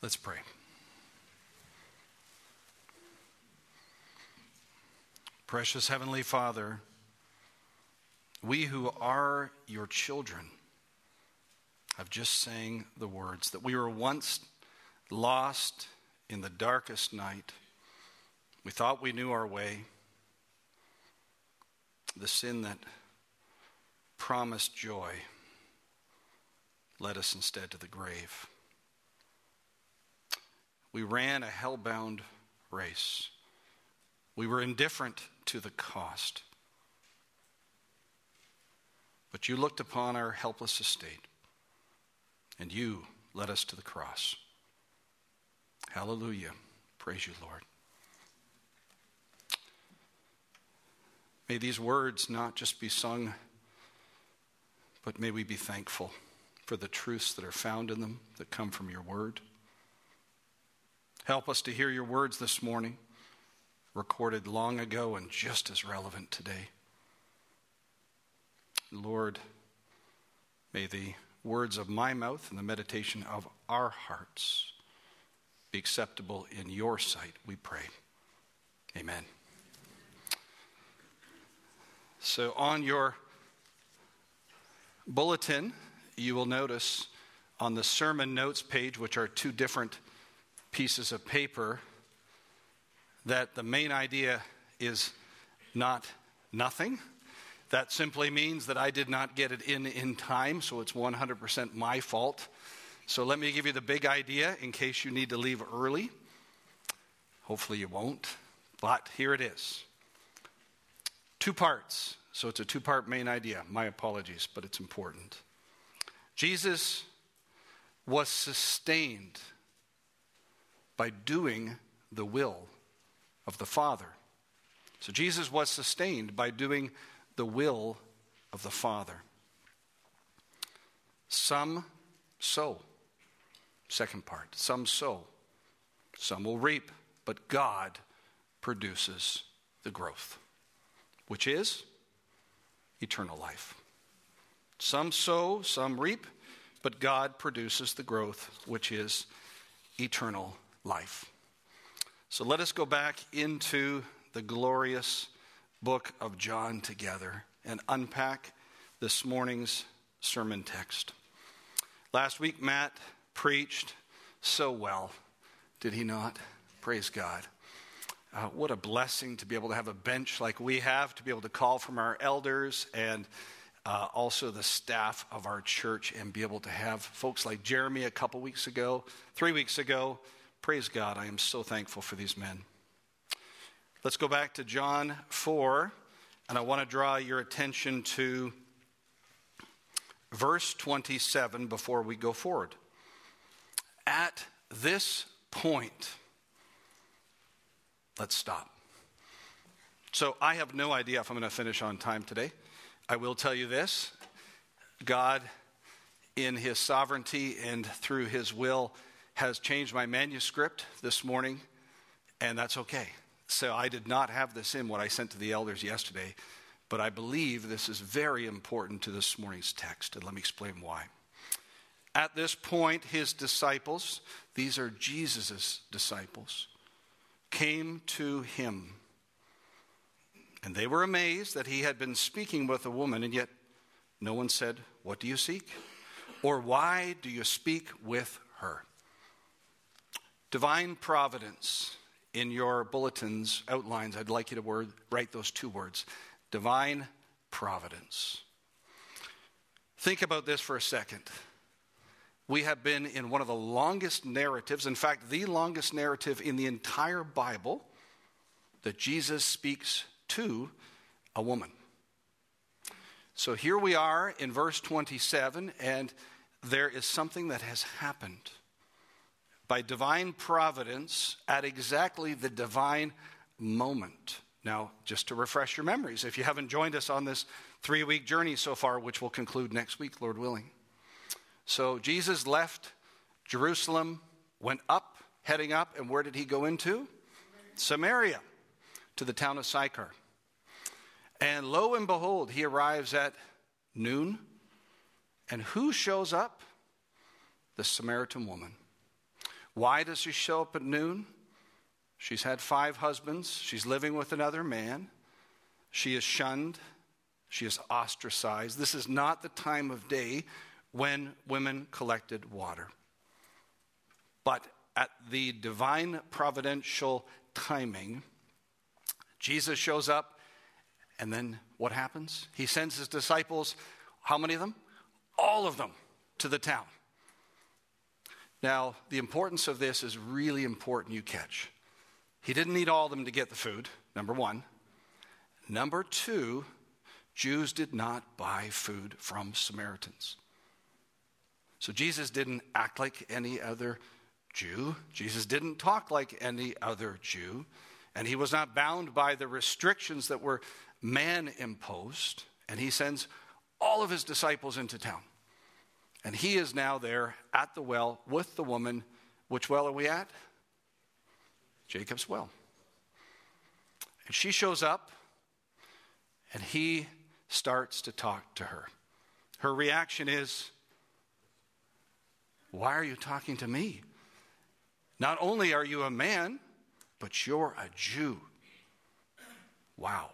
Let's pray. Precious Heavenly Father, we who are your children have just sang the words that we were once lost in the darkest night. We thought we knew our way. The sin that promised joy led us instead to the grave. We ran a hell-bound race. We were indifferent to the cost. But you looked upon our helpless estate, and you led us to the cross. Hallelujah. Praise you, Lord. May these words not just be sung, but may we be thankful for the truths that are found in them that come from your word. Help us to hear your words this morning, recorded long ago and just as relevant today. Lord, may the words of my mouth and the meditation of our hearts be acceptable in your sight, we pray. Amen. So, on your bulletin, you will notice on the sermon notes page, which are two different pieces of paper that the main idea is not nothing. That simply means that I did not get it in in time, so it's 100% my fault. So let me give you the big idea in case you need to leave early. Hopefully you won't, but here it is. Two parts. So it's a two part main idea. My apologies, but it's important. Jesus was sustained by doing the will of the Father. So Jesus was sustained by doing the will of the Father. Some sow. Second part. Some sow. Some will reap. But God produces the growth, which is eternal life. Some sow, some reap, but God produces the growth, which is eternal life. So let us go back into the glorious book of John together and unpack this morning's sermon text. Last week, Matt preached so well, did he not? Praise God. Uh, what a blessing to be able to have a bench like we have, to be able to call from our elders and uh, also the staff of our church, and be able to have folks like Jeremy a couple weeks ago, three weeks ago, Praise God. I am so thankful for these men. Let's go back to John 4, and I want to draw your attention to verse 27 before we go forward. At this point, let's stop. So I have no idea if I'm going to finish on time today. I will tell you this God, in his sovereignty and through his will, has changed my manuscript this morning, and that's okay. So I did not have this in what I sent to the elders yesterday, but I believe this is very important to this morning's text, and let me explain why. At this point, his disciples, these are Jesus' disciples, came to him. And they were amazed that he had been speaking with a woman, and yet no one said, What do you seek? Or why do you speak with her? Divine providence. In your bulletins outlines, I'd like you to word, write those two words divine providence. Think about this for a second. We have been in one of the longest narratives, in fact, the longest narrative in the entire Bible, that Jesus speaks to a woman. So here we are in verse 27, and there is something that has happened by divine providence at exactly the divine moment. Now, just to refresh your memories, if you haven't joined us on this three week journey so far, which will conclude next week, Lord willing. So, Jesus left Jerusalem, went up, heading up, and where did he go into? Samaria, to the town of Sychar. And lo and behold, he arrives at noon. And who shows up? The Samaritan woman. Why does she show up at noon? She's had five husbands. She's living with another man. She is shunned. She is ostracized. This is not the time of day when women collected water. But at the divine providential timing, Jesus shows up, and then what happens? He sends his disciples, how many of them? All of them, to the town. Now, the importance of this is really important you catch. He didn't need all of them to get the food, number one. Number two, Jews did not buy food from Samaritans. So Jesus didn't act like any other Jew. Jesus didn't talk like any other Jew. And he was not bound by the restrictions that were man imposed. And he sends all of his disciples into town. And he is now there at the well with the woman. Which well are we at? Jacob's well. And she shows up, and he starts to talk to her. Her reaction is, Why are you talking to me? Not only are you a man, but you're a Jew. Wow.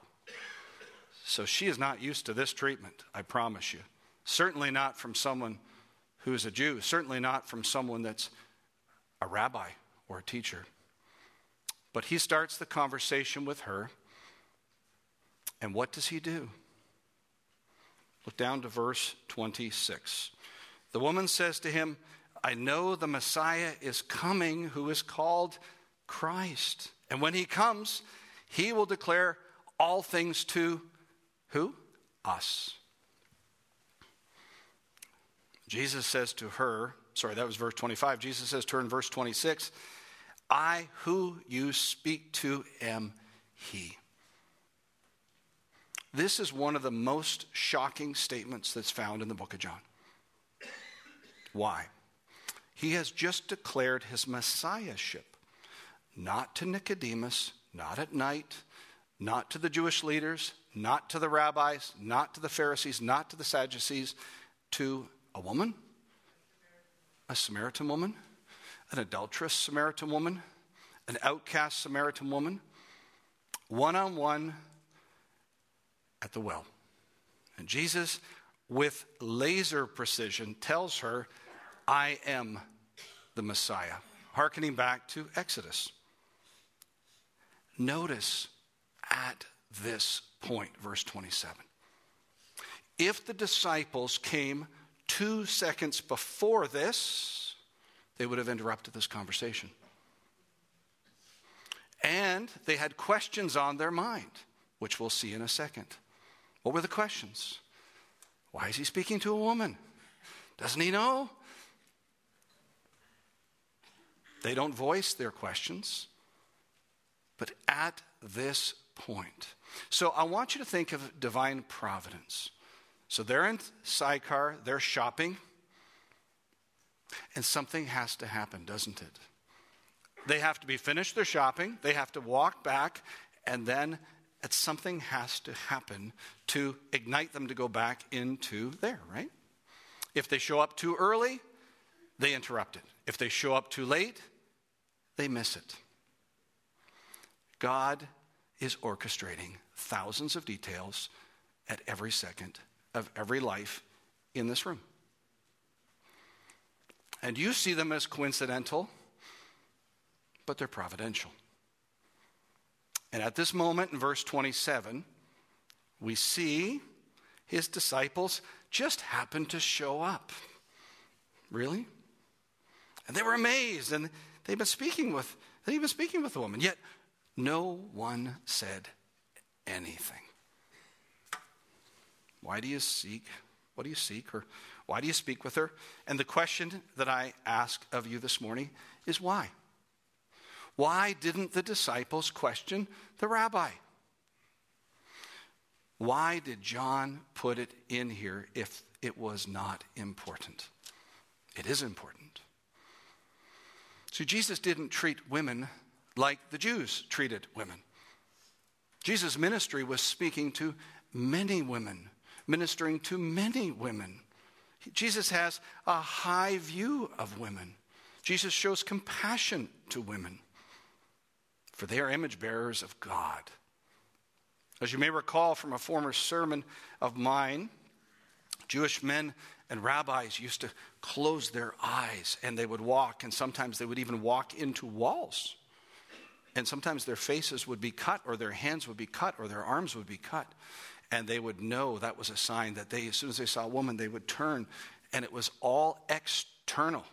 So she is not used to this treatment, I promise you. Certainly not from someone who's a Jew, certainly not from someone that's a rabbi or a teacher. But he starts the conversation with her. And what does he do? Look down to verse 26. The woman says to him, I know the Messiah is coming who is called Christ. And when he comes, he will declare all things to who? Us. Jesus says to her, sorry, that was verse 25. Jesus says to her in verse 26, I who you speak to am he. This is one of the most shocking statements that's found in the book of John. Why? He has just declared his messiahship, not to Nicodemus, not at night, not to the Jewish leaders, not to the rabbis, not to the Pharisees, not to the Sadducees, to a woman, a Samaritan woman, an adulterous Samaritan woman, an outcast Samaritan woman, one on one at the well. And Jesus, with laser precision, tells her, I am the Messiah, hearkening back to Exodus. Notice at this point, verse 27. If the disciples came two seconds before this, they would have interrupted this conversation. And they had questions on their mind, which we'll see in a second. What were the questions? Why is he speaking to a woman? Doesn't he know? They don't voice their questions. But at this point, so I want you to think of divine providence. So they're in Sychar, they're shopping, and something has to happen, doesn't it? They have to be finished their shopping, they have to walk back, and then something has to happen to ignite them to go back into there, right? If they show up too early, they interrupt it. If they show up too late, they miss it. God is orchestrating thousands of details at every second of every life in this room. And you see them as coincidental, but they're providential. And at this moment in verse 27, we see his disciples just happened to show up. Really? And they were amazed, and they've been speaking with they've been speaking with the woman, yet no one said anything. Why do you seek? What do you seek? Or why do you speak with her? And the question that I ask of you this morning is why? Why didn't the disciples question the rabbi? Why did John put it in here if it was not important? It is important. So Jesus didn't treat women like the Jews treated women. Jesus' ministry was speaking to many women ministering to many women. Jesus has a high view of women. Jesus shows compassion to women, for they are image bearers of God. As you may recall from a former sermon of mine, Jewish men and rabbis used to close their eyes and they would walk, and sometimes they would even walk into walls. And sometimes their faces would be cut, or their hands would be cut, or their arms would be cut. And they would know that was a sign that they, as soon as they saw a woman, they would turn, and it was all external.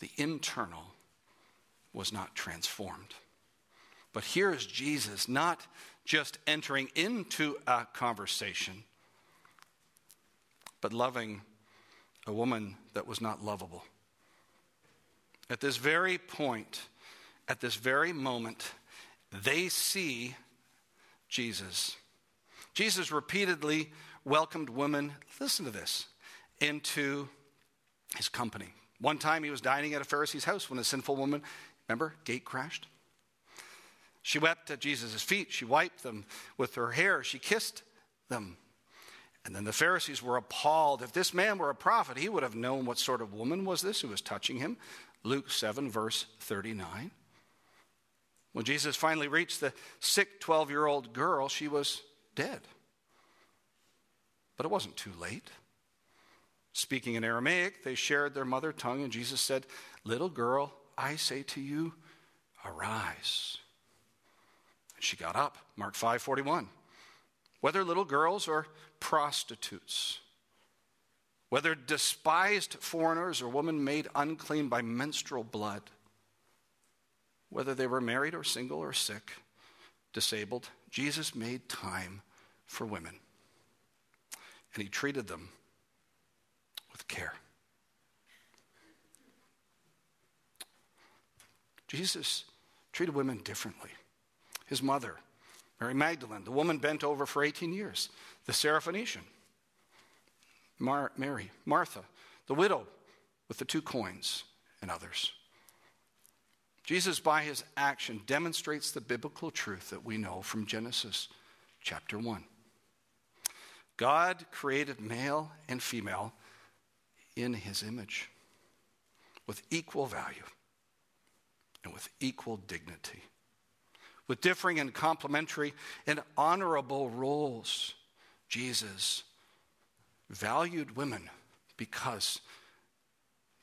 The internal was not transformed. But here is Jesus not just entering into a conversation, but loving a woman that was not lovable. At this very point, at this very moment, they see Jesus. Jesus repeatedly welcomed women, listen to this, into his company. One time he was dining at a Pharisee's house when a sinful woman, remember, gate crashed. She wept at Jesus' feet. She wiped them with her hair. She kissed them. And then the Pharisees were appalled. If this man were a prophet, he would have known what sort of woman was this who was touching him. Luke 7, verse 39. When Jesus finally reached the sick 12 year old girl, she was dead. But it wasn't too late. Speaking in Aramaic, they shared their mother tongue, and Jesus said, Little girl, I say to you, arise. And she got up. Mark 5 41 whether little girls or prostitutes, whether despised foreigners or women made unclean by menstrual blood, whether they were married or single or sick, disabled, Jesus made time for women. And he treated them with care. Jesus treated women differently. His mother, Mary Magdalene, the woman bent over for 18 years, the Syrophoenician, Mar- Mary, Martha, the widow with the two coins, and others. Jesus, by his action, demonstrates the biblical truth that we know from Genesis chapter 1. God created male and female in his image with equal value and with equal dignity with differing and complementary and honorable roles. Jesus valued women because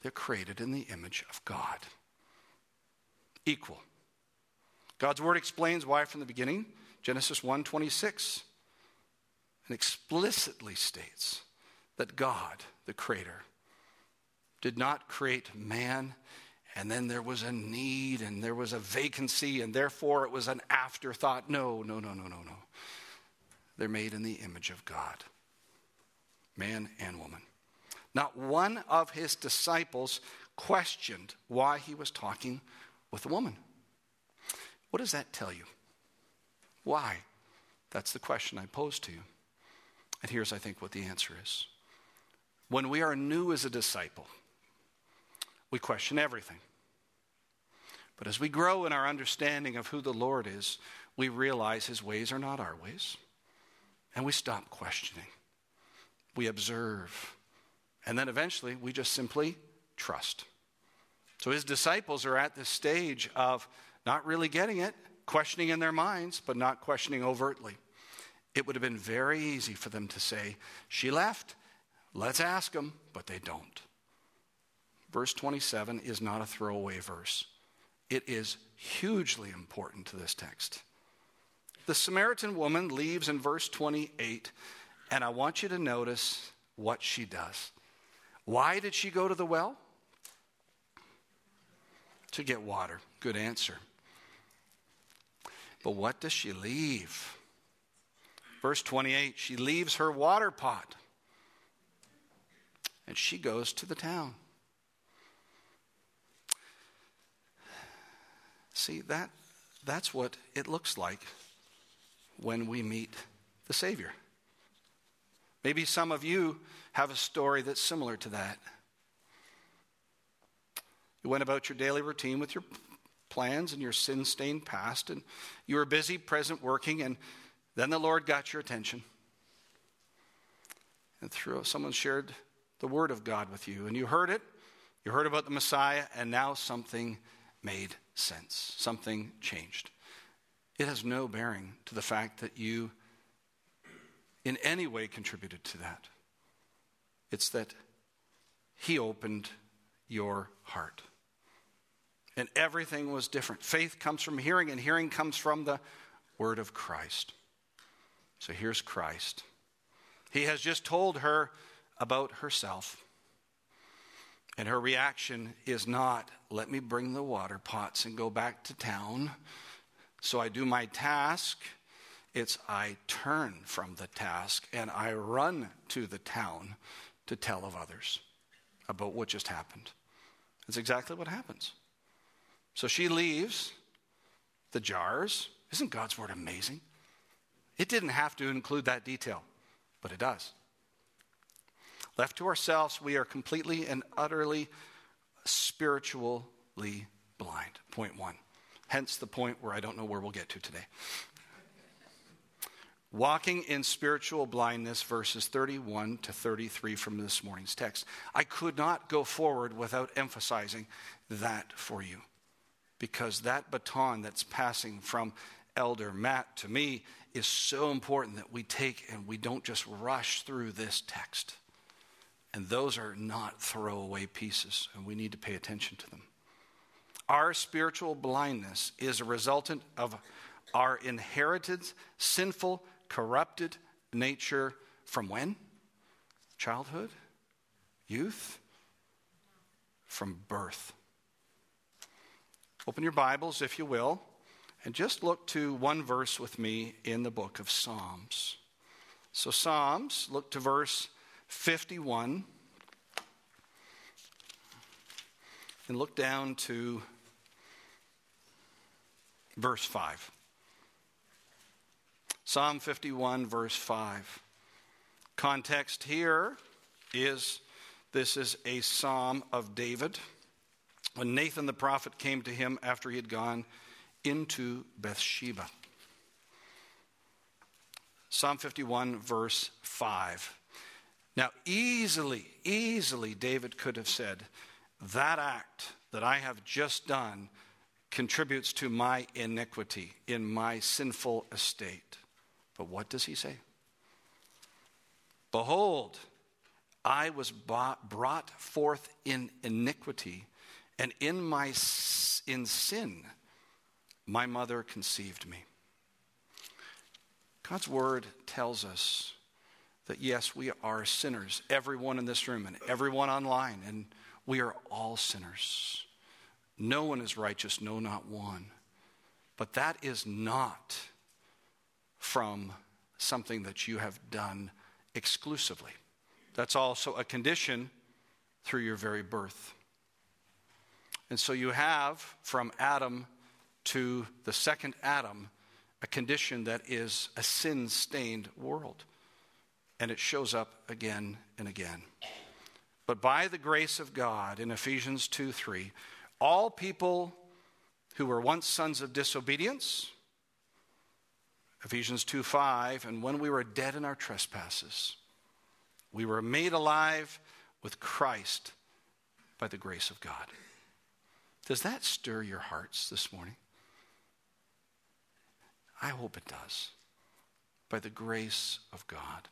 they're created in the image of God. Equal. God's word explains why from the beginning, Genesis 1:26, and explicitly states that God, the creator, did not create man and then there was a need and there was a vacancy, and therefore it was an afterthought. No, no, no, no, no, no. They're made in the image of God, man and woman. Not one of his disciples questioned why he was talking with a woman. What does that tell you? Why? That's the question I pose to you. And here's, I think, what the answer is. When we are new as a disciple, we question everything. But as we grow in our understanding of who the Lord is, we realize his ways are not our ways. And we stop questioning. We observe. And then eventually we just simply trust. So his disciples are at this stage of not really getting it, questioning in their minds, but not questioning overtly. It would have been very easy for them to say, She left, let's ask them, but they don't. Verse 27 is not a throwaway verse, it is hugely important to this text. The Samaritan woman leaves in verse 28, and I want you to notice what she does. Why did she go to the well? To get water. Good answer. But what does she leave? Verse 28 she leaves her water pot and she goes to the town. See, that, that's what it looks like when we meet the Savior. Maybe some of you have a story that's similar to that. You went about your daily routine with your plans and your sin stained past, and you were busy, present, working, and then the Lord got your attention. And through someone shared the Word of God with you, and you heard it, You heard about the Messiah, and now something made sense. Something changed. It has no bearing to the fact that you in any way contributed to that. It's that He opened your heart. And everything was different. Faith comes from hearing, and hearing comes from the word of Christ. So here's Christ. He has just told her about herself. And her reaction is not, let me bring the water pots and go back to town. So I do my task. It's I turn from the task and I run to the town to tell of others about what just happened. That's exactly what happens. So she leaves the jars. Isn't God's word amazing? It didn't have to include that detail, but it does. Left to ourselves, we are completely and utterly spiritually blind. Point one. Hence the point where I don't know where we'll get to today. Walking in spiritual blindness, verses 31 to 33 from this morning's text. I could not go forward without emphasizing that for you because that baton that's passing from Elder Matt to me is so important that we take and we don't just rush through this text. And those are not throwaway pieces, and we need to pay attention to them. Our spiritual blindness is a resultant of our inherited, sinful, corrupted nature from when? Childhood? Youth? From birth. Open your Bibles, if you will, and just look to one verse with me in the book of Psalms. So, Psalms, look to verse 51 and look down to verse 5. Psalm 51, verse 5. Context here is this is a psalm of David when Nathan the prophet came to him after he had gone into Bathsheba. Psalm 51, verse 5. Now, easily, easily, David could have said, That act that I have just done contributes to my iniquity in my sinful estate. But what does he say? Behold, I was brought forth in iniquity and in my in sin, my mother conceived me. God's word tells us that yes, we are sinners, everyone in this room and everyone online, and we are all sinners. No one is righteous, no, not one. But that is not from something that you have done exclusively. That's also a condition through your very birth. And so you have from Adam to the second Adam a condition that is a sin stained world. And it shows up again and again. But by the grace of God, in Ephesians 2 3, all people who were once sons of disobedience, Ephesians 2 5, and when we were dead in our trespasses, we were made alive with Christ by the grace of God. Does that stir your hearts this morning? I hope it does. By the grace of God.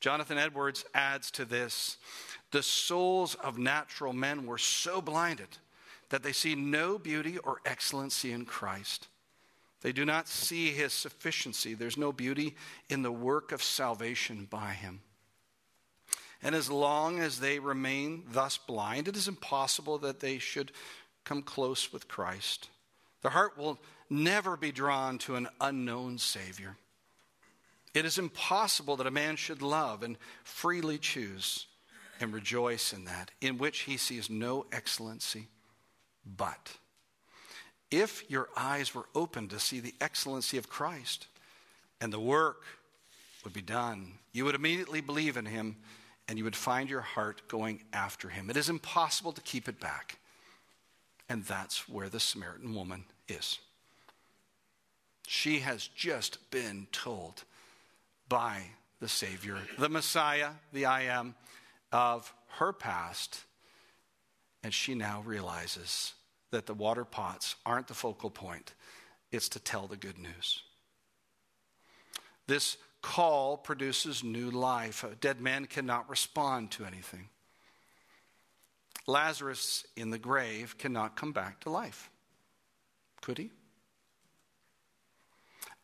Jonathan Edwards adds to this the souls of natural men were so blinded that they see no beauty or excellency in Christ. They do not see his sufficiency. There's no beauty in the work of salvation by him. And as long as they remain thus blind, it is impossible that they should come close with Christ. Their heart will never be drawn to an unknown Savior. It is impossible that a man should love and freely choose and rejoice in that, in which he sees no excellency. But if your eyes were open to see the excellency of Christ and the work would be done, you would immediately believe in him and you would find your heart going after him. It is impossible to keep it back. And that's where the Samaritan woman is. She has just been told by the Savior, the Messiah, the I am of her past, And she now realizes that the water pots aren't the focal point, it's to tell the good news. This call produces new life. A dead man cannot respond to anything. Lazarus in the grave cannot come back to life. Could he?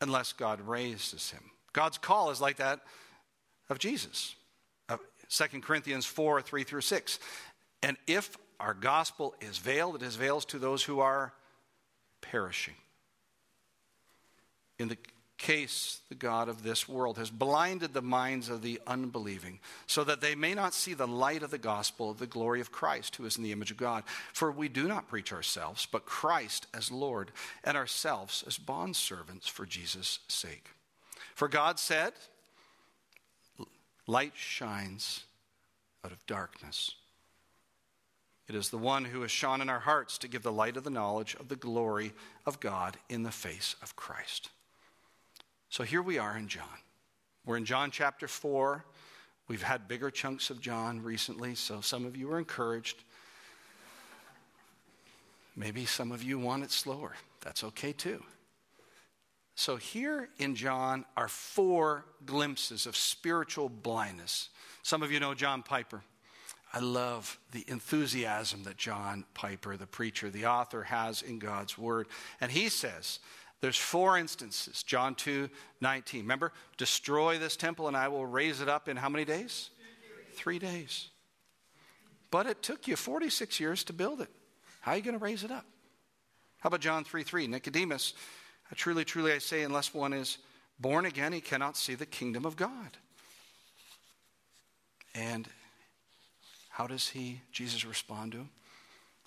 Unless God raises him. God's call is like that of Jesus. Uh, 2 Corinthians 4 3 through 6. And if our gospel is veiled, it is veiled to those who are perishing. In the case, the God of this world has blinded the minds of the unbelieving, so that they may not see the light of the gospel of the glory of Christ, who is in the image of God. For we do not preach ourselves, but Christ as Lord, and ourselves as bondservants for Jesus' sake. For God said, Light shines out of darkness. It is the one who has shone in our hearts to give the light of the knowledge of the glory of God in the face of Christ. So here we are in John. We're in John chapter 4. We've had bigger chunks of John recently, so some of you are encouraged. Maybe some of you want it slower. That's okay too. So, here in John are four glimpses of spiritual blindness. Some of you know John Piper. I love the enthusiasm that John Piper, the preacher, the author, has in God's Word. And he says there's four instances. John 2 19. Remember, destroy this temple and I will raise it up in how many days? Three days. But it took you 46 years to build it. How are you going to raise it up? How about John 3 3? Nicodemus, truly, truly I say, unless one is born again, he cannot see the kingdom of God. And how does he, Jesus, respond to him?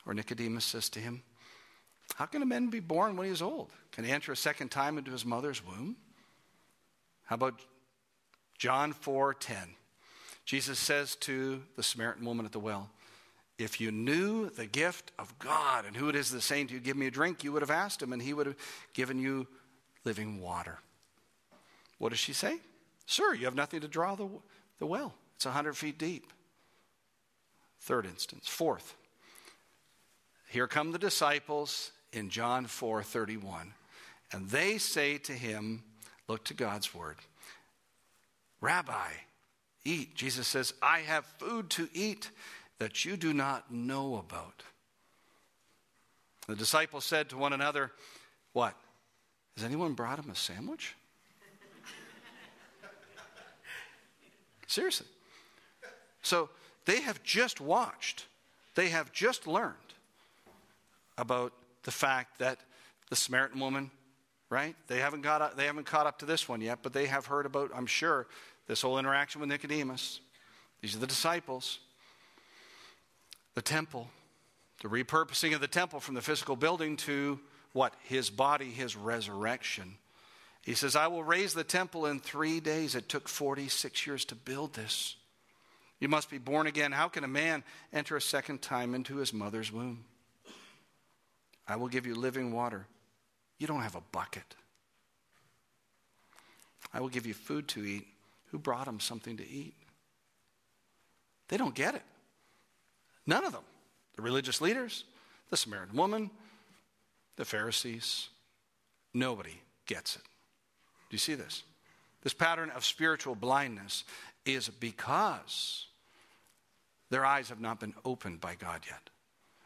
Or Nicodemus says to him, how can a man be born when he is old? Can he enter a second time into his mother's womb? How about John 4:10? Jesus says to the Samaritan woman at the well, if you knew the gift of God and who it is that's saying to you, Give me a drink, you would have asked him, and he would have given you living water. What does she say? Sir, you have nothing to draw the, the well. It's 100 feet deep. Third instance. Fourth, here come the disciples in John 4:31. And they say to him, look to God's word. Rabbi, eat. Jesus says, I have food to eat that you do not know about. The disciples said to one another, What? Has anyone brought him a sandwich? Seriously. So they have just watched, they have just learned about the fact that the Samaritan woman, right? They haven't got they haven't caught up to this one yet, but they have heard about, I'm sure, this whole interaction with Nicodemus. These are the disciples. The temple, the repurposing of the temple from the physical building to what? His body, his resurrection. He says, I will raise the temple in three days. It took 46 years to build this. You must be born again. How can a man enter a second time into his mother's womb? I will give you living water. You don't have a bucket. I will give you food to eat. Who brought them something to eat? They don't get it. None of them. The religious leaders, the Samaritan woman, the Pharisees. Nobody gets it. Do you see this? This pattern of spiritual blindness is because their eyes have not been opened by God yet.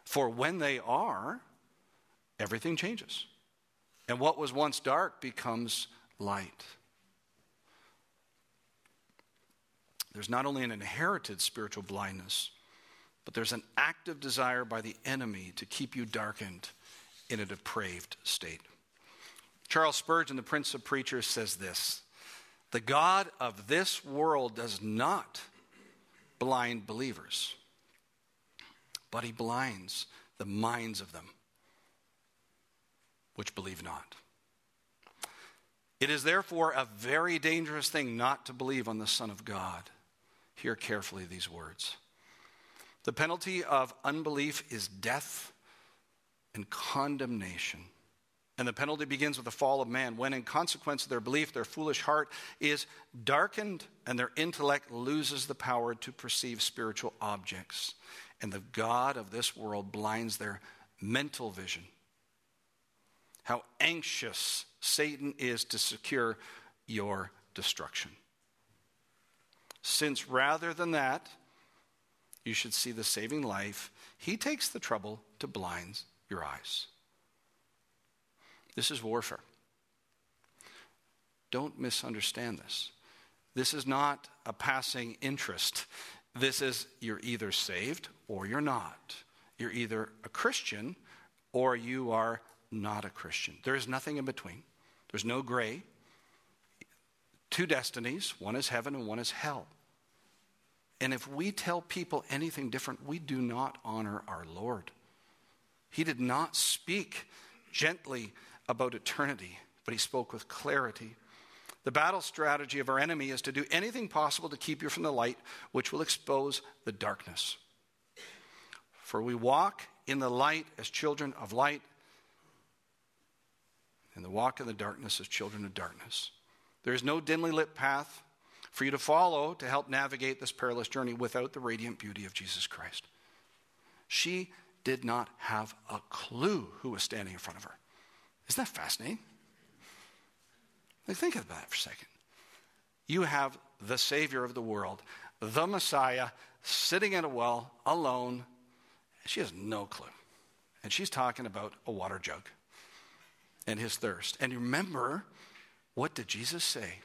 For when they are, everything changes. And what was once dark becomes light. There's not only an inherited spiritual blindness, but there's an active desire by the enemy to keep you darkened in a depraved state. Charles Spurgeon, the Prince of Preachers, says this The God of this world does not blind believers, but he blinds the minds of them which believe not. It is therefore a very dangerous thing not to believe on the Son of God. Hear carefully these words. The penalty of unbelief is death and condemnation. And the penalty begins with the fall of man, when, in consequence of their belief, their foolish heart is darkened and their intellect loses the power to perceive spiritual objects. And the God of this world blinds their mental vision. How anxious Satan is to secure your destruction. Since rather than that, you should see the saving life, he takes the trouble to blind your eyes. This is warfare. Don't misunderstand this. This is not a passing interest. This is you're either saved or you're not. You're either a Christian or you are not a Christian. There is nothing in between. There's no gray. Two destinies one is heaven and one is hell. And if we tell people anything different, we do not honor our Lord. He did not speak gently about eternity, but he spoke with clarity. The battle strategy of our enemy is to do anything possible to keep you from the light, which will expose the darkness. For we walk in the light as children of light, and the walk in the darkness as children of darkness. There is no dimly lit path for you to follow to help navigate this perilous journey without the radiant beauty of Jesus Christ. She did not have a clue who was standing in front of her. Isn't that fascinating? Like, think about that for a second. You have the Savior of the world, the Messiah, sitting at a well alone. She has no clue. And she's talking about a water jug and his thirst. And remember, what did Jesus say?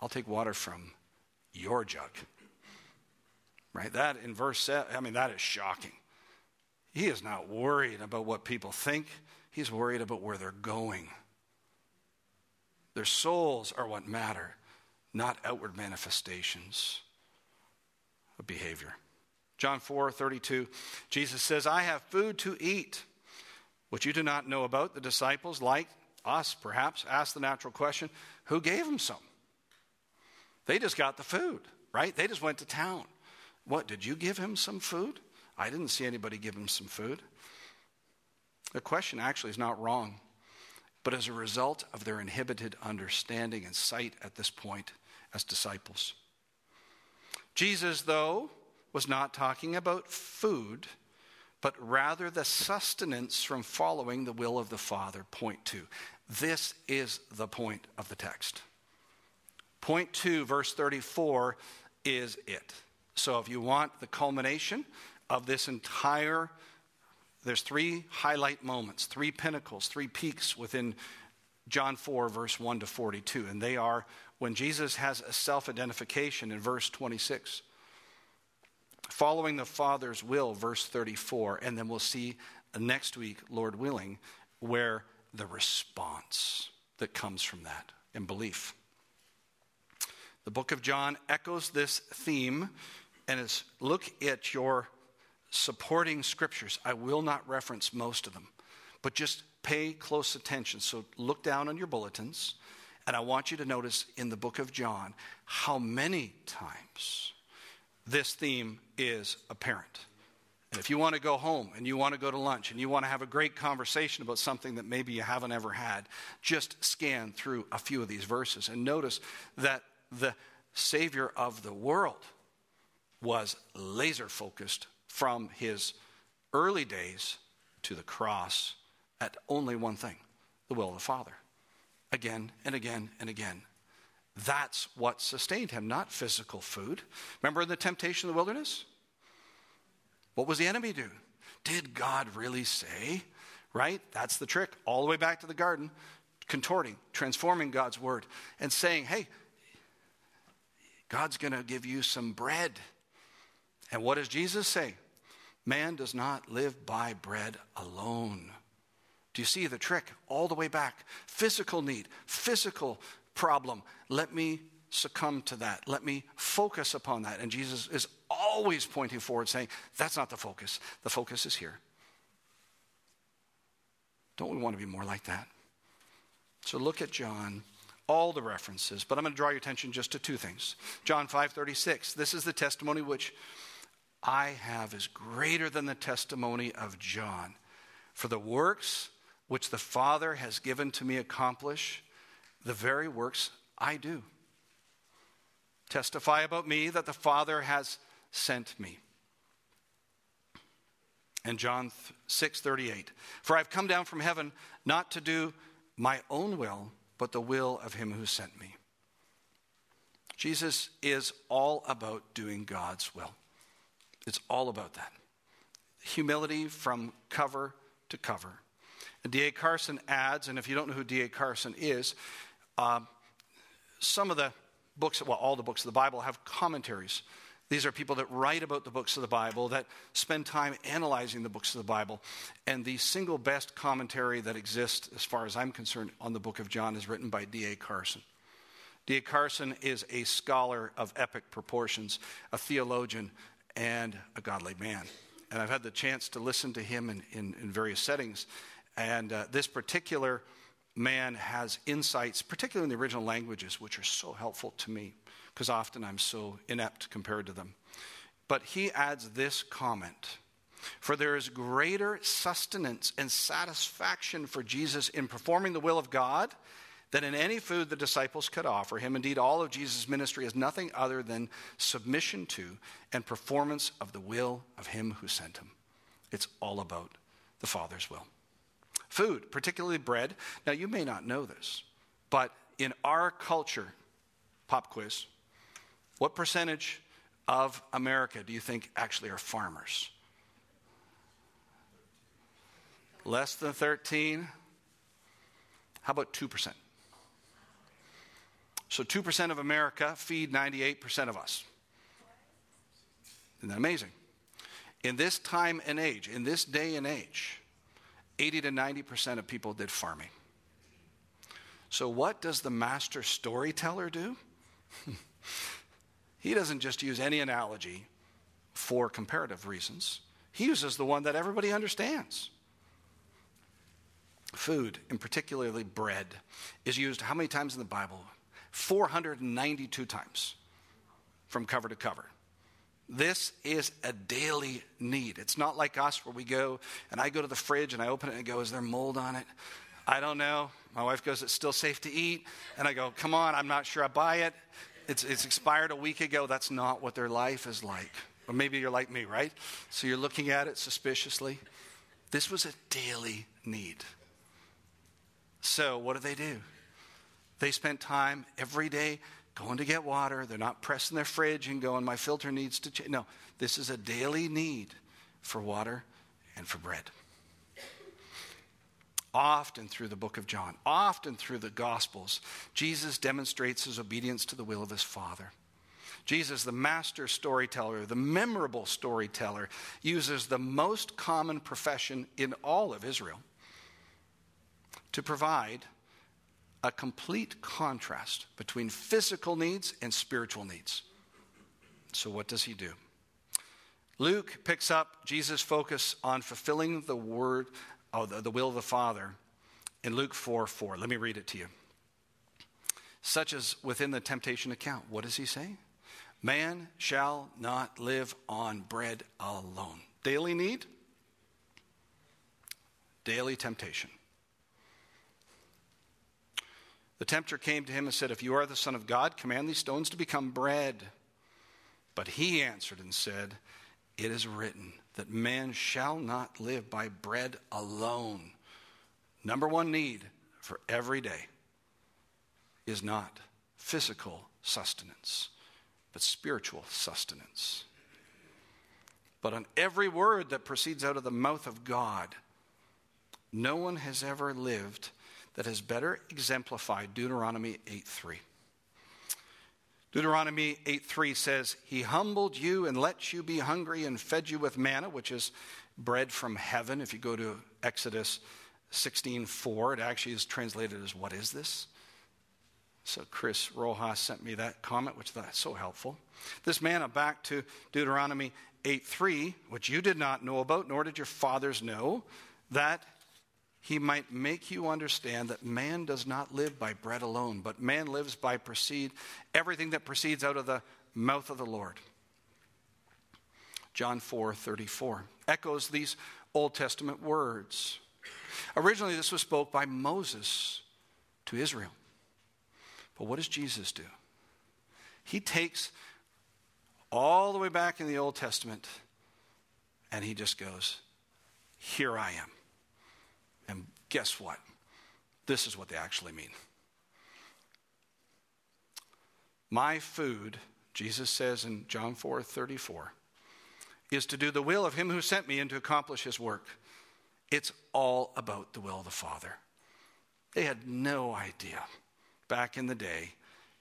I'll take water from your jug. Right? That in verse 7, I mean, that is shocking. He is not worried about what people think, he's worried about where they're going. Their souls are what matter, not outward manifestations of behavior. John 4 32, Jesus says, I have food to eat, which you do not know about. The disciples, like us perhaps, ask the natural question who gave him some? They just got the food, right? They just went to town. What, did you give him some food? I didn't see anybody give him some food. The question actually is not wrong, but as a result of their inhibited understanding and sight at this point as disciples. Jesus, though, was not talking about food, but rather the sustenance from following the will of the Father. Point two. This is the point of the text. Point two, verse 34, is it. So if you want the culmination of this entire, there's three highlight moments, three pinnacles, three peaks within John 4, verse 1 to 42. And they are when Jesus has a self identification in verse 26, following the Father's will, verse 34. And then we'll see next week, Lord willing, where the response that comes from that and belief. The book of John echoes this theme and is look at your supporting scriptures. I will not reference most of them, but just pay close attention. So look down on your bulletins, and I want you to notice in the book of John how many times this theme is apparent. And if you want to go home and you want to go to lunch and you want to have a great conversation about something that maybe you haven't ever had, just scan through a few of these verses and notice that the Savior of the world was laser focused from his early days to the cross at only one thing the will of the Father. Again and again and again. That's what sustained him, not physical food. Remember in the temptation in the wilderness? What was the enemy do? Did God really say? Right? That's the trick. All the way back to the garden, contorting, transforming God's word, and saying, hey, God's going to give you some bread. And what does Jesus say? Man does not live by bread alone. Do you see the trick? All the way back. Physical need, physical problem. Let me succumb to that. Let me focus upon that. And Jesus is always pointing forward, saying, That's not the focus. The focus is here. Don't we want to be more like that? So look at John all the references, but I'm going to draw your attention just to two things. John 5:36. This is the testimony which I have is greater than the testimony of John. For the works which the Father has given to me accomplish, the very works I do. Testify about me that the Father has sent me. And John 6:38. For I've come down from heaven not to do my own will, but the will of him who sent me. Jesus is all about doing God's will. It's all about that. Humility from cover to cover. And D.A. Carson adds, and if you don't know who D.A. Carson is, uh, some of the books, well, all the books of the Bible have commentaries. These are people that write about the books of the Bible, that spend time analyzing the books of the Bible. And the single best commentary that exists, as far as I'm concerned, on the book of John is written by D.A. Carson. D.A. Carson is a scholar of epic proportions, a theologian, and a godly man. And I've had the chance to listen to him in, in, in various settings. And uh, this particular man has insights, particularly in the original languages, which are so helpful to me because often I'm so inept compared to them. But he adds this comment For there is greater sustenance and satisfaction for Jesus in performing the will of God than in any food the disciples could offer him. Indeed, all of Jesus' ministry is nothing other than submission to and performance of the will of him who sent him. It's all about the Father's will. Food, particularly bread. Now, you may not know this, but in our culture, pop quiz, what percentage of America do you think actually are farmers? Less than 13? How about 2%? So 2% of America feed 98% of us. Isn't that amazing? In this time and age, in this day and age, 80 to 90% of people did farming. So, what does the master storyteller do? he doesn't just use any analogy for comparative reasons, he uses the one that everybody understands. Food, and particularly bread, is used how many times in the Bible? 492 times from cover to cover. This is a daily need. It's not like us where we go and I go to the fridge and I open it and go, Is there mold on it? I don't know. My wife goes, It's still safe to eat. And I go, Come on, I'm not sure I buy it. It's, it's expired a week ago. That's not what their life is like. Or maybe you're like me, right? So you're looking at it suspiciously. This was a daily need. So what do they do? They spent time every day going to get water. They're not pressing their fridge and going, my filter needs to change. No, this is a daily need for water and for bread. Often through the book of John, often through the Gospels, Jesus demonstrates his obedience to the will of his Father. Jesus, the master storyteller, the memorable storyteller, uses the most common profession in all of Israel to provide a complete contrast between physical needs and spiritual needs. So, what does he do? Luke picks up Jesus' focus on fulfilling the word, oh, the, the will of the Father in Luke 4 4. Let me read it to you. Such as within the temptation account. What does he say? Man shall not live on bread alone. Daily need, daily temptation. The tempter came to him and said, If you are the Son of God, command these stones to become bread. But he answered and said, It is written that man shall not live by bread alone. Number one need for every day is not physical sustenance, but spiritual sustenance. But on every word that proceeds out of the mouth of God, no one has ever lived that has better exemplified Deuteronomy 8:3. Deuteronomy 8:3 says, "He humbled you and let you be hungry and fed you with manna, which is bread from heaven." If you go to Exodus 16:4, it actually is translated as "What is this?" So Chris Rojas sent me that comment, which is so helpful. This manna back to Deuteronomy 8:3, which you did not know about, nor did your fathers know, that he might make you understand that man does not live by bread alone, but man lives by proceed everything that proceeds out of the mouth of the Lord. John 4 34 echoes these Old Testament words. Originally, this was spoke by Moses to Israel. But what does Jesus do? He takes all the way back in the Old Testament and he just goes, Here I am. Guess what? This is what they actually mean. My food, Jesus says in John 4 34, is to do the will of him who sent me and to accomplish his work. It's all about the will of the Father. They had no idea back in the day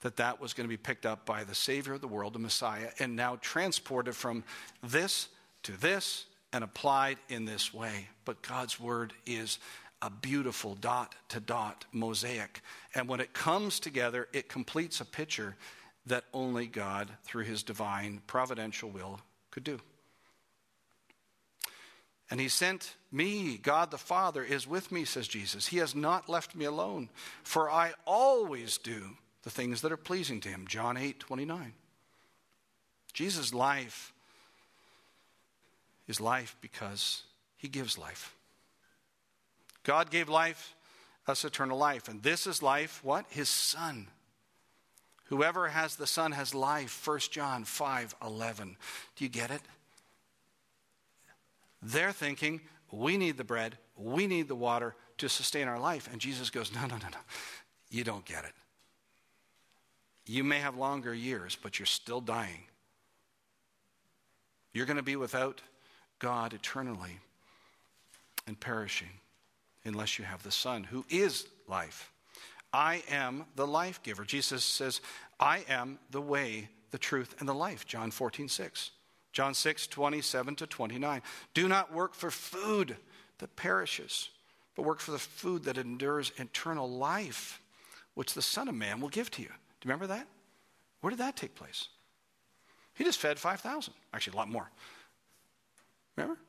that that was going to be picked up by the Savior of the world, the Messiah, and now transported from this to this and applied in this way. But God's word is a beautiful dot to dot mosaic. And when it comes together, it completes a picture that only God, through his divine providential will, could do. And he sent me, God the Father is with me, says Jesus. He has not left me alone, for I always do the things that are pleasing to him. John 8 29. Jesus' life is life because he gives life. God gave life, us eternal life. And this is life, what? His Son. Whoever has the Son has life. 1 John 5 11. Do you get it? They're thinking, we need the bread, we need the water to sustain our life. And Jesus goes, no, no, no, no. You don't get it. You may have longer years, but you're still dying. You're going to be without God eternally and perishing unless you have the Son, who is life. I am the life giver. Jesus says, I am the way, the truth, and the life. John 14, 6. John 6, 27 to 29. Do not work for food that perishes, but work for the food that endures eternal life, which the Son of Man will give to you. Do you remember that? Where did that take place? He just fed 5,000. Actually, a lot more. Remember?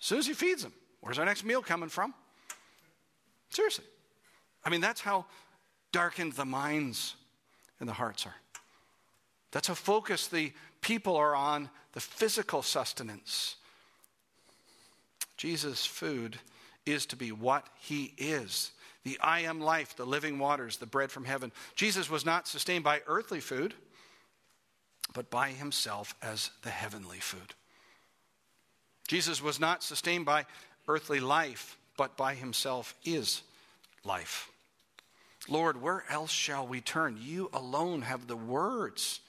As soon as he feeds them, where's our next meal coming from? Seriously. I mean, that's how darkened the minds and the hearts are. That's how focused the people are on the physical sustenance. Jesus' food is to be what he is the I am life, the living waters, the bread from heaven. Jesus was not sustained by earthly food, but by himself as the heavenly food. Jesus was not sustained by earthly life, but by himself is life. Lord, where else shall we turn? You alone have the words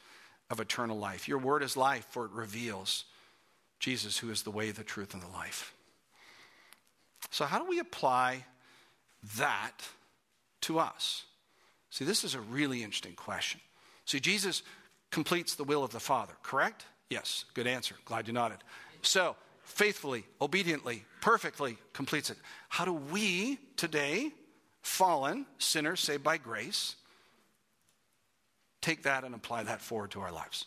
of eternal life. Your word is life, for it reveals Jesus, who is the way, the truth, and the life. So, how do we apply that to us? See, this is a really interesting question. See, Jesus completes the will of the Father, correct? Yes, good answer. Glad you nodded. So, faithfully, obediently, perfectly completes it. How do we today, fallen sinners saved by grace, take that and apply that forward to our lives.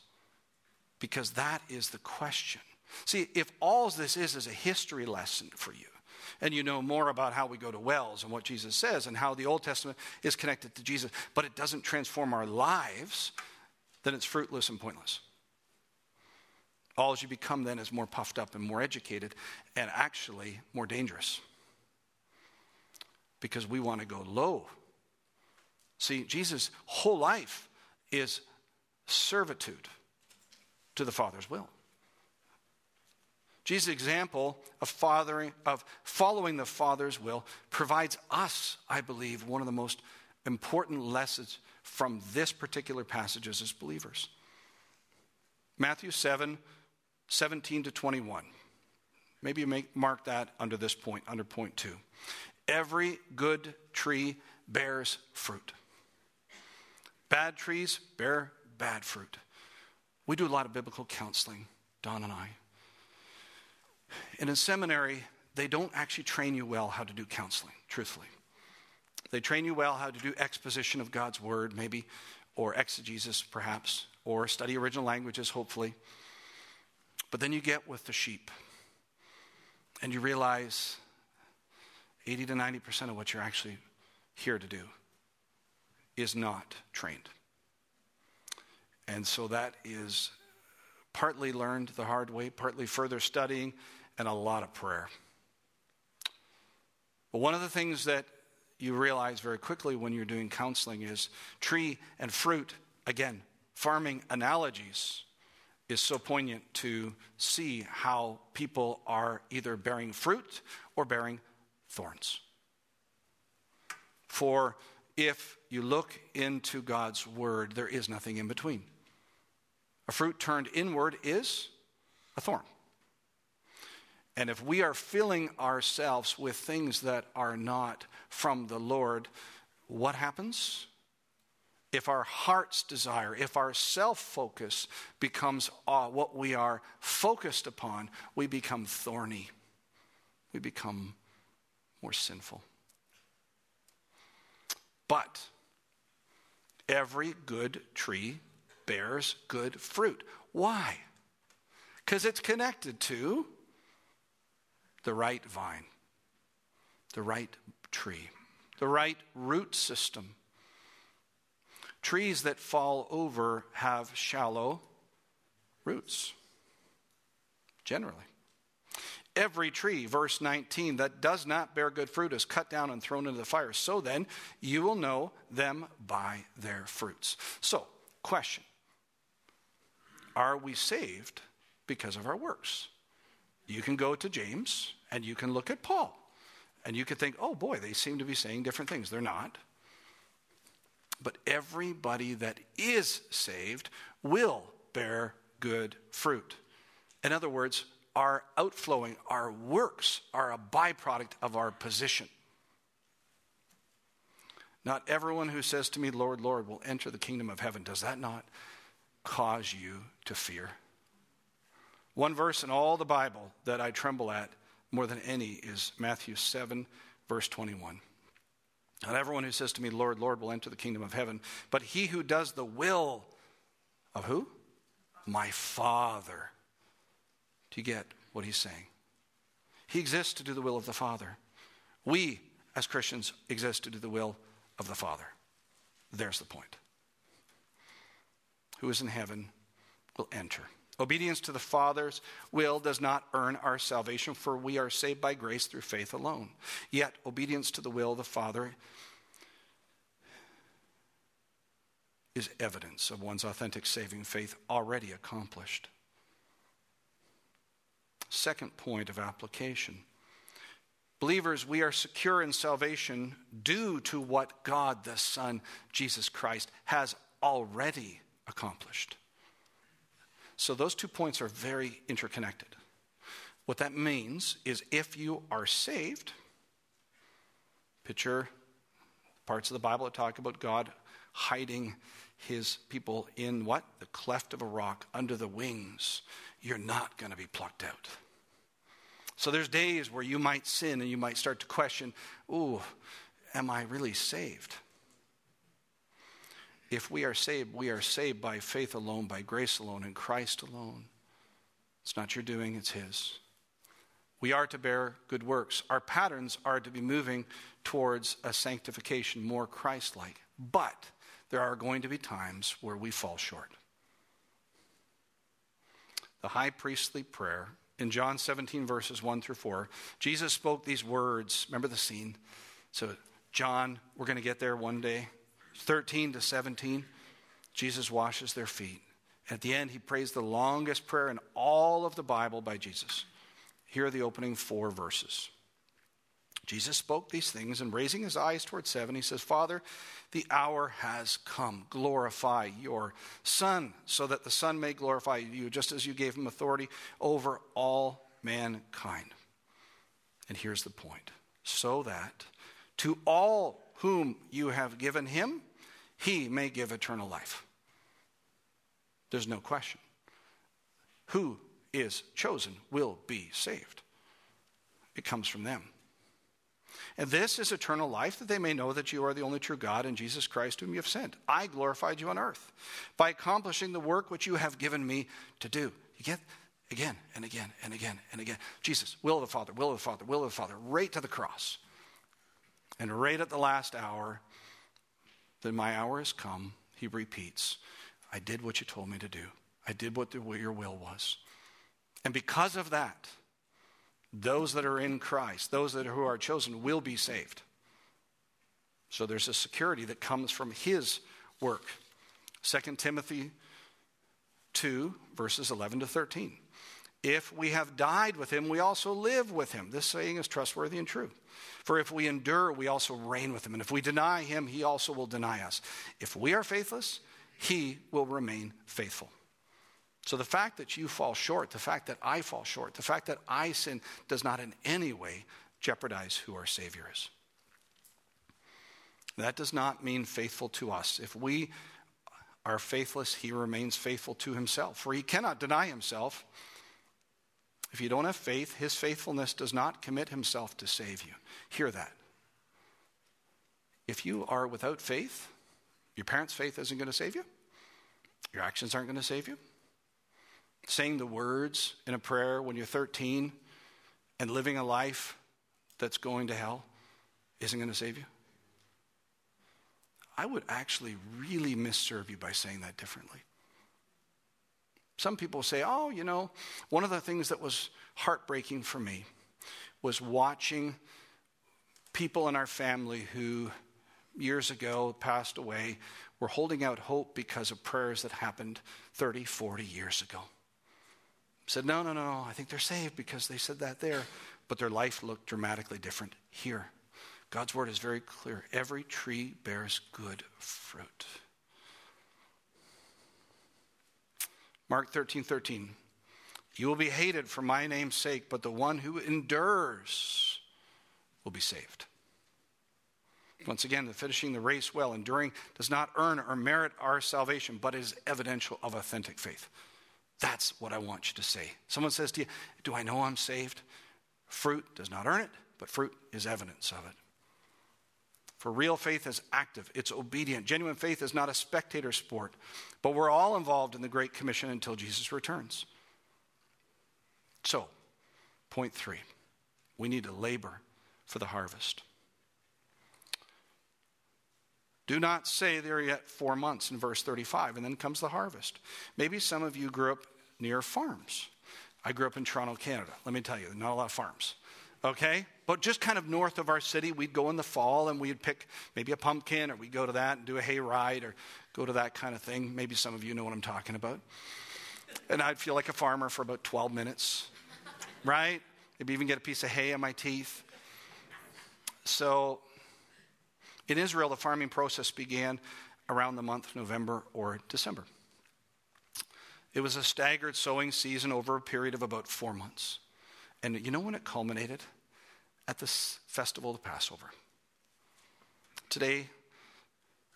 Because that is the question. See, if all this is is a history lesson for you, and you know more about how we go to wells and what Jesus says and how the Old Testament is connected to Jesus, but it doesn't transform our lives, then it's fruitless and pointless. All you become then is more puffed up and more educated and actually more dangerous because we want to go low. See, Jesus' whole life is servitude to the Father's will. Jesus' example of, fathering, of following the Father's will provides us, I believe, one of the most important lessons from this particular passage as believers. Matthew 7 17 to 21. Maybe you make, mark that under this point, under point two. Every good tree bears fruit. Bad trees bear bad fruit. We do a lot of biblical counseling, Don and I. And In seminary, they don't actually train you well how to do counseling, truthfully. They train you well how to do exposition of God's word, maybe, or exegesis, perhaps, or study original languages, hopefully. But then you get with the sheep, and you realize 80 to 90% of what you're actually here to do is not trained. And so that is partly learned the hard way, partly further studying, and a lot of prayer. But one of the things that you realize very quickly when you're doing counseling is tree and fruit, again, farming analogies, is so poignant to see how people are either bearing fruit or bearing thorns. For if you look into God's word, there is nothing in between. A fruit turned inward is a thorn. And if we are filling ourselves with things that are not from the Lord, what happens? If our heart's desire, if our self focus becomes uh, what we are focused upon, we become thorny. We become more sinful. But every good tree bears good fruit. Why? Because it's connected to the right vine, the right tree, the right root system. Trees that fall over have shallow roots, generally. Every tree, verse 19, that does not bear good fruit is cut down and thrown into the fire. So then, you will know them by their fruits. So, question Are we saved because of our works? You can go to James and you can look at Paul. And you could think, oh boy, they seem to be saying different things. They're not. But everybody that is saved will bear good fruit. In other words, our outflowing, our works are a byproduct of our position. Not everyone who says to me, Lord, Lord, will enter the kingdom of heaven. Does that not cause you to fear? One verse in all the Bible that I tremble at more than any is Matthew 7, verse 21. Not everyone who says to me, Lord, Lord, will enter the kingdom of heaven, but he who does the will of who? My Father. Do you get what he's saying? He exists to do the will of the Father. We, as Christians, exist to do the will of the Father. There's the point. Who is in heaven will enter. Obedience to the Father's will does not earn our salvation, for we are saved by grace through faith alone. Yet, obedience to the will of the Father is evidence of one's authentic saving faith already accomplished. Second point of application. Believers, we are secure in salvation due to what God the Son, Jesus Christ, has already accomplished. So those two points are very interconnected. What that means is if you are saved, picture parts of the Bible that talk about God hiding his people in what? The cleft of a rock under the wings. You're not going to be plucked out. So there's days where you might sin and you might start to question, ooh, am I really saved? If we are saved, we are saved by faith alone, by grace alone, in Christ alone. It's not your doing, it's His. We are to bear good works. Our patterns are to be moving towards a sanctification more Christ like. But there are going to be times where we fall short. The high priestly prayer in John 17, verses 1 through 4, Jesus spoke these words. Remember the scene? So, John, we're going to get there one day. 13 to 17, Jesus washes their feet. At the end, he prays the longest prayer in all of the Bible by Jesus. Here are the opening four verses. Jesus spoke these things, and raising his eyes towards heaven, he says, Father, the hour has come. Glorify your Son, so that the Son may glorify you, just as you gave him authority over all mankind. And here's the point so that to all whom you have given him, he may give eternal life. There's no question. Who is chosen will be saved. It comes from them. And this is eternal life, that they may know that you are the only true God and Jesus Christ, whom you have sent. I glorified you on earth by accomplishing the work which you have given me to do. You get again and again and again and again. Jesus, will of the Father, will of the Father, will of the Father, right to the cross. And right at the last hour, then my hour has come, he repeats. I did what you told me to do. I did what, the, what your will was. And because of that, those that are in Christ, those that are, who are chosen, will be saved. So there's a security that comes from his work. 2 Timothy 2, verses 11 to 13. If we have died with him, we also live with him. This saying is trustworthy and true. For if we endure, we also reign with him. And if we deny him, he also will deny us. If we are faithless, he will remain faithful. So the fact that you fall short, the fact that I fall short, the fact that I sin does not in any way jeopardize who our Savior is. That does not mean faithful to us. If we are faithless, he remains faithful to himself, for he cannot deny himself. If you don't have faith, his faithfulness does not commit himself to save you. Hear that. If you are without faith, your parents' faith isn't going to save you, your actions aren't going to save you. Saying the words in a prayer when you're 13 and living a life that's going to hell isn't going to save you. I would actually really misserve you by saying that differently. Some people say, oh, you know, one of the things that was heartbreaking for me was watching people in our family who years ago passed away were holding out hope because of prayers that happened 30, 40 years ago. Said, no, no, no, I think they're saved because they said that there, but their life looked dramatically different here. God's word is very clear. Every tree bears good fruit. Mark 13 13. You will be hated for my name's sake, but the one who endures will be saved. Once again, the finishing the race well, enduring does not earn or merit our salvation, but is evidential of authentic faith. That's what I want you to say. Someone says to you, Do I know I'm saved? Fruit does not earn it, but fruit is evidence of it. For real faith is active, it's obedient. Genuine faith is not a spectator sport, but we're all involved in the Great Commission until Jesus returns. So, point three we need to labor for the harvest. Do not say there are yet four months in verse 35, and then comes the harvest. Maybe some of you grew up near farms. I grew up in Toronto, Canada. Let me tell you, not a lot of farms okay? But just kind of north of our city, we'd go in the fall and we'd pick maybe a pumpkin or we'd go to that and do a hay ride or go to that kind of thing. Maybe some of you know what I'm talking about. And I'd feel like a farmer for about 12 minutes, right? Maybe even get a piece of hay on my teeth. So in Israel, the farming process began around the month November or December. It was a staggered sowing season over a period of about four months. And you know when it culminated? At this festival of Passover. Today,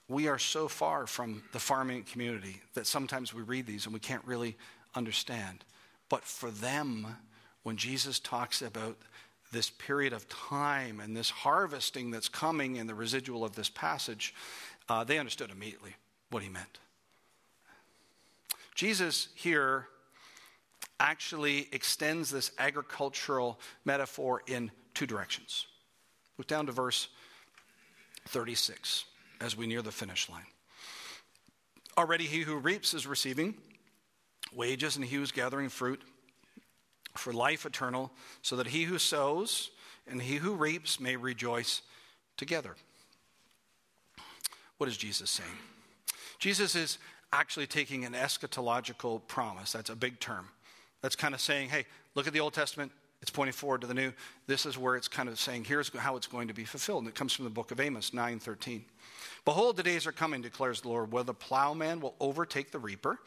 we are so far from the farming community that sometimes we read these and we can't really understand. But for them, when Jesus talks about this period of time and this harvesting that's coming in the residual of this passage, uh, they understood immediately what he meant. Jesus here actually extends this agricultural metaphor in two directions. Look down to verse 36 as we near the finish line. Already he who reaps is receiving wages, and he who is gathering fruit for life eternal, so that he who sows and he who reaps may rejoice together. What is Jesus saying? Jesus is actually taking an eschatological promise. That's a big term. That's kind of saying, hey, look at the Old Testament. It's pointing forward to the new. This is where it's kind of saying, here's how it's going to be fulfilled. And it comes from the book of Amos 9:13. Behold, the days are coming, declares the Lord, where the plowman will overtake the reaper,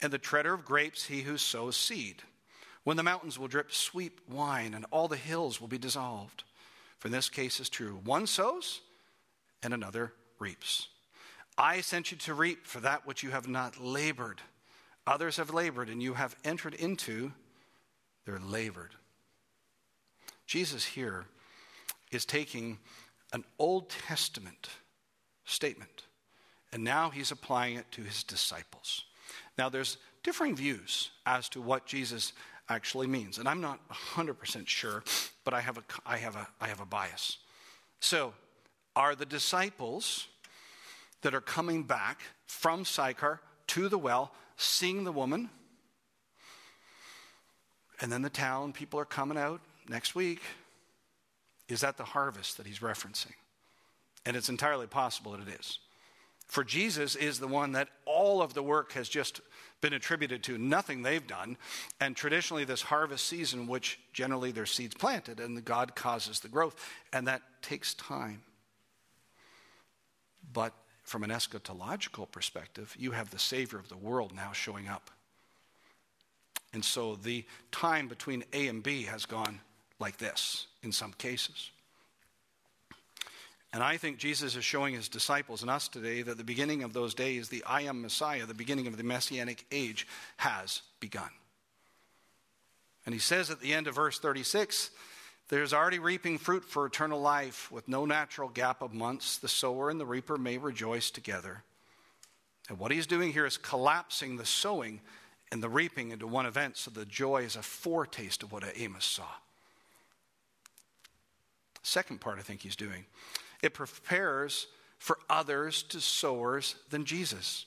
and the treader of grapes he who sows seed. When the mountains will drip sweet wine, and all the hills will be dissolved. For this case is true. One sows, and another reaps. I sent you to reap for that which you have not labored. Others have labored, and you have entered into their labored. Jesus here is taking an Old Testament statement, and now he's applying it to his disciples. Now, there's differing views as to what Jesus actually means, and I'm not 100% sure, but I have a, I have a, I have a bias. So, are the disciples that are coming back from Sychar to the well seeing the woman. And then the town people are coming out next week. Is that the harvest that he's referencing? And it's entirely possible that it is. For Jesus is the one that all of the work has just been attributed to nothing they've done. And traditionally, this harvest season, which generally there's seeds planted, and God causes the growth, and that takes time. But from an eschatological perspective, you have the Savior of the world now showing up. And so the time between A and B has gone like this in some cases. And I think Jesus is showing his disciples and us today that the beginning of those days, the I am Messiah, the beginning of the messianic age, has begun. And he says at the end of verse 36 there's already reaping fruit for eternal life with no natural gap of months. The sower and the reaper may rejoice together. And what he's doing here is collapsing the sowing and the reaping into one event so the joy is a foretaste of what Amos saw. Second part, I think he's doing it prepares for others to sowers than Jesus.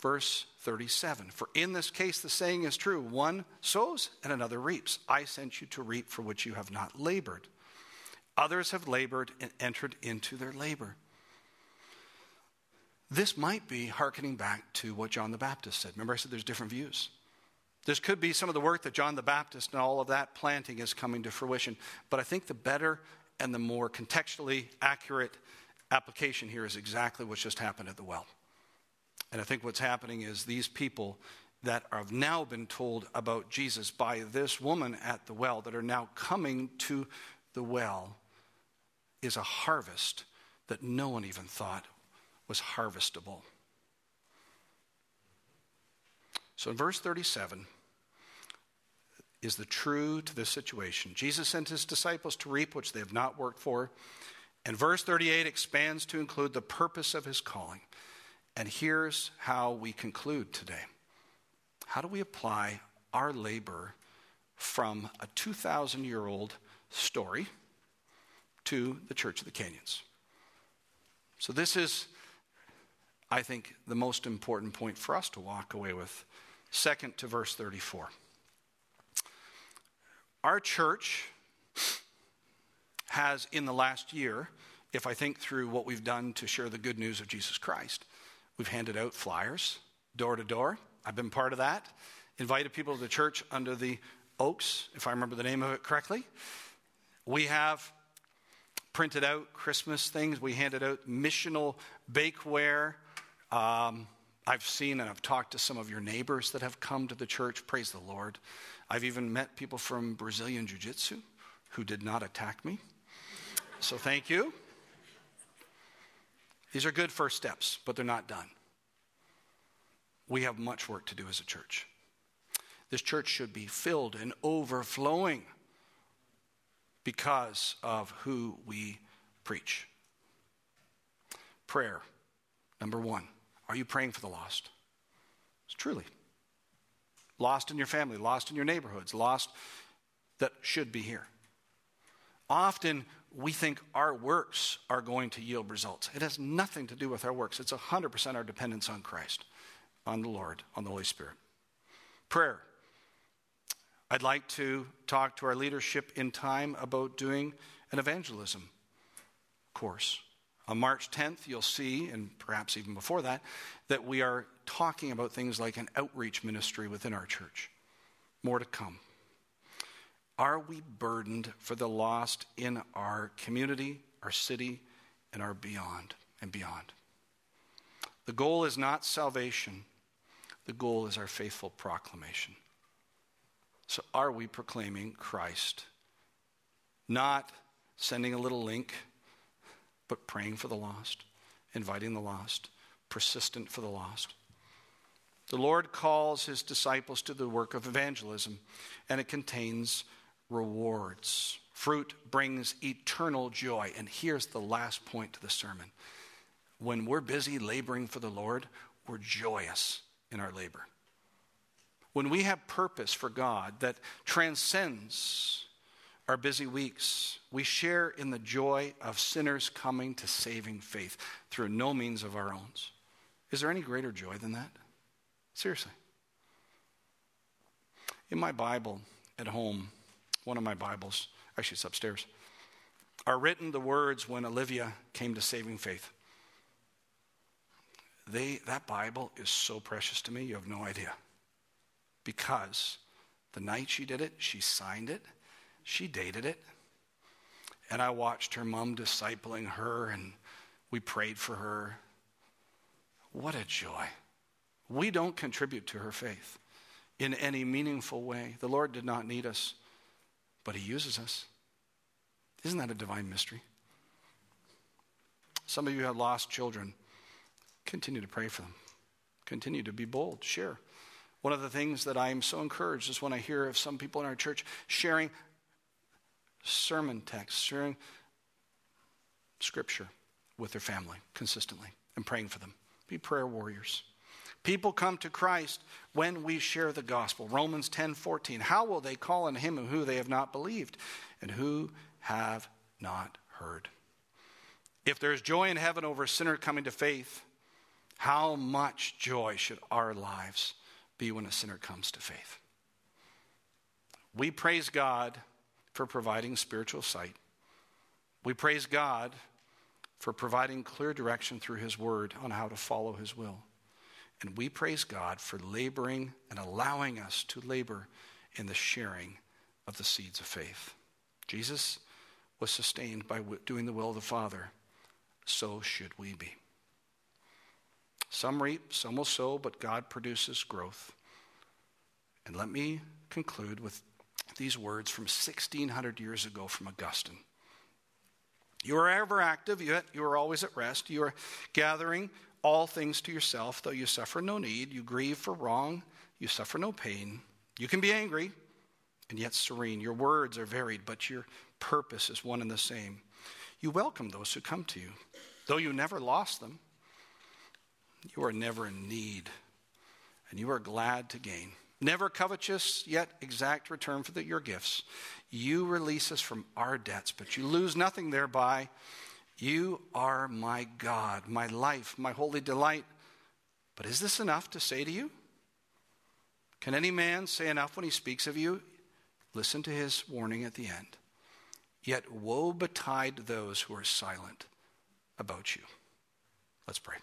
Verse 37 For in this case, the saying is true one sows and another reaps. I sent you to reap for which you have not labored. Others have labored and entered into their labor. This might be hearkening back to what John the Baptist said. Remember, I said there's different views. This could be some of the work that John the Baptist and all of that planting is coming to fruition. But I think the better and the more contextually accurate application here is exactly what's just happened at the well. And I think what's happening is these people that have now been told about Jesus by this woman at the well, that are now coming to the well, is a harvest that no one even thought was harvestable. So in verse 37, is the true to this situation. Jesus sent his disciples to reap which they have not worked for. And verse 38 expands to include the purpose of his calling. And here's how we conclude today. How do we apply our labor from a 2,000 year old story to the Church of the Canyons? So, this is, I think, the most important point for us to walk away with. Second to verse 34. Our church has, in the last year, if I think through what we've done to share the good news of Jesus Christ, we've handed out flyers door to door. I've been part of that. Invited people to the church under the oaks, if I remember the name of it correctly. We have printed out Christmas things. We handed out missional bakeware. Um, I've seen and I've talked to some of your neighbors that have come to the church. Praise the Lord. I've even met people from Brazilian Jiu Jitsu who did not attack me. So thank you. These are good first steps, but they're not done. We have much work to do as a church. This church should be filled and overflowing because of who we preach. Prayer, number one. Are you praying for the lost? It's truly lost in your family, lost in your neighborhoods, lost that should be here. Often we think our works are going to yield results. It has nothing to do with our works, it's 100% our dependence on Christ, on the Lord, on the Holy Spirit. Prayer. I'd like to talk to our leadership in time about doing an evangelism course. On March 10th, you'll see, and perhaps even before that, that we are talking about things like an outreach ministry within our church. More to come. Are we burdened for the lost in our community, our city, and our beyond and beyond? The goal is not salvation, the goal is our faithful proclamation. So, are we proclaiming Christ? Not sending a little link but praying for the lost, inviting the lost, persistent for the lost. The Lord calls his disciples to the work of evangelism, and it contains rewards. Fruit brings eternal joy. And here's the last point to the sermon. When we're busy laboring for the Lord, we're joyous in our labor. When we have purpose for God that transcends our busy weeks, we share in the joy of sinners coming to saving faith through no means of our own. Is there any greater joy than that? Seriously. In my Bible at home, one of my Bibles, actually it's upstairs, are written the words when Olivia came to saving faith. they, that Bible is so precious to me, you have no idea. Because the night she did it, she signed it, she dated it, and I watched her mom discipling her, and we prayed for her. What a joy. We don't contribute to her faith in any meaningful way. The Lord did not need us, but He uses us. Isn't that a divine mystery? Some of you have lost children. Continue to pray for them. Continue to be bold. Share. One of the things that I am so encouraged is when I hear of some people in our church sharing sermon texts, sharing scripture with their family consistently and praying for them. Be prayer warriors. People come to Christ when we share the gospel. Romans 10 14. How will they call on him who they have not believed and who have not heard? If there's joy in heaven over a sinner coming to faith, how much joy should our lives be when a sinner comes to faith? We praise God for providing spiritual sight. We praise God for providing clear direction through His Word on how to follow His will. And we praise God for laboring and allowing us to labor in the sharing of the seeds of faith. Jesus was sustained by doing the will of the Father. So should we be. Some reap, some will sow, but God produces growth. And let me conclude with these words from 1600 years ago from Augustine. You are ever active, yet you are always at rest. You are gathering all things to yourself, though you suffer no need. You grieve for wrong, you suffer no pain. You can be angry and yet serene. Your words are varied, but your purpose is one and the same. You welcome those who come to you, though you never lost them. You are never in need, and you are glad to gain. Never covetous, yet exact return for the, your gifts. You release us from our debts, but you lose nothing thereby. You are my God, my life, my holy delight. But is this enough to say to you? Can any man say enough when he speaks of you? Listen to his warning at the end. Yet woe betide those who are silent about you. Let's pray.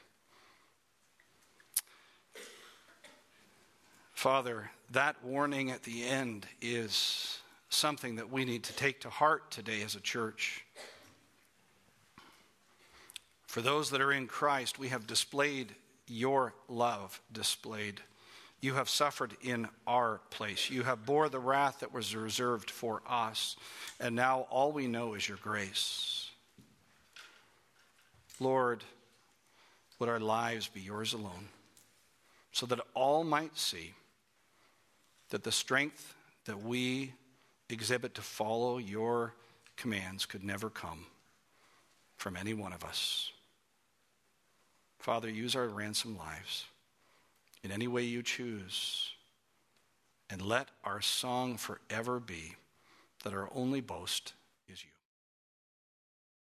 Father, that warning at the end is something that we need to take to heart today as a church. For those that are in Christ, we have displayed your love displayed. You have suffered in our place. You have bore the wrath that was reserved for us. And now all we know is your grace. Lord, would our lives be yours alone, so that all might see that the strength that we exhibit to follow your commands could never come from any one of us. Father, use our ransom lives in any way you choose. And let our song forever be that our only boast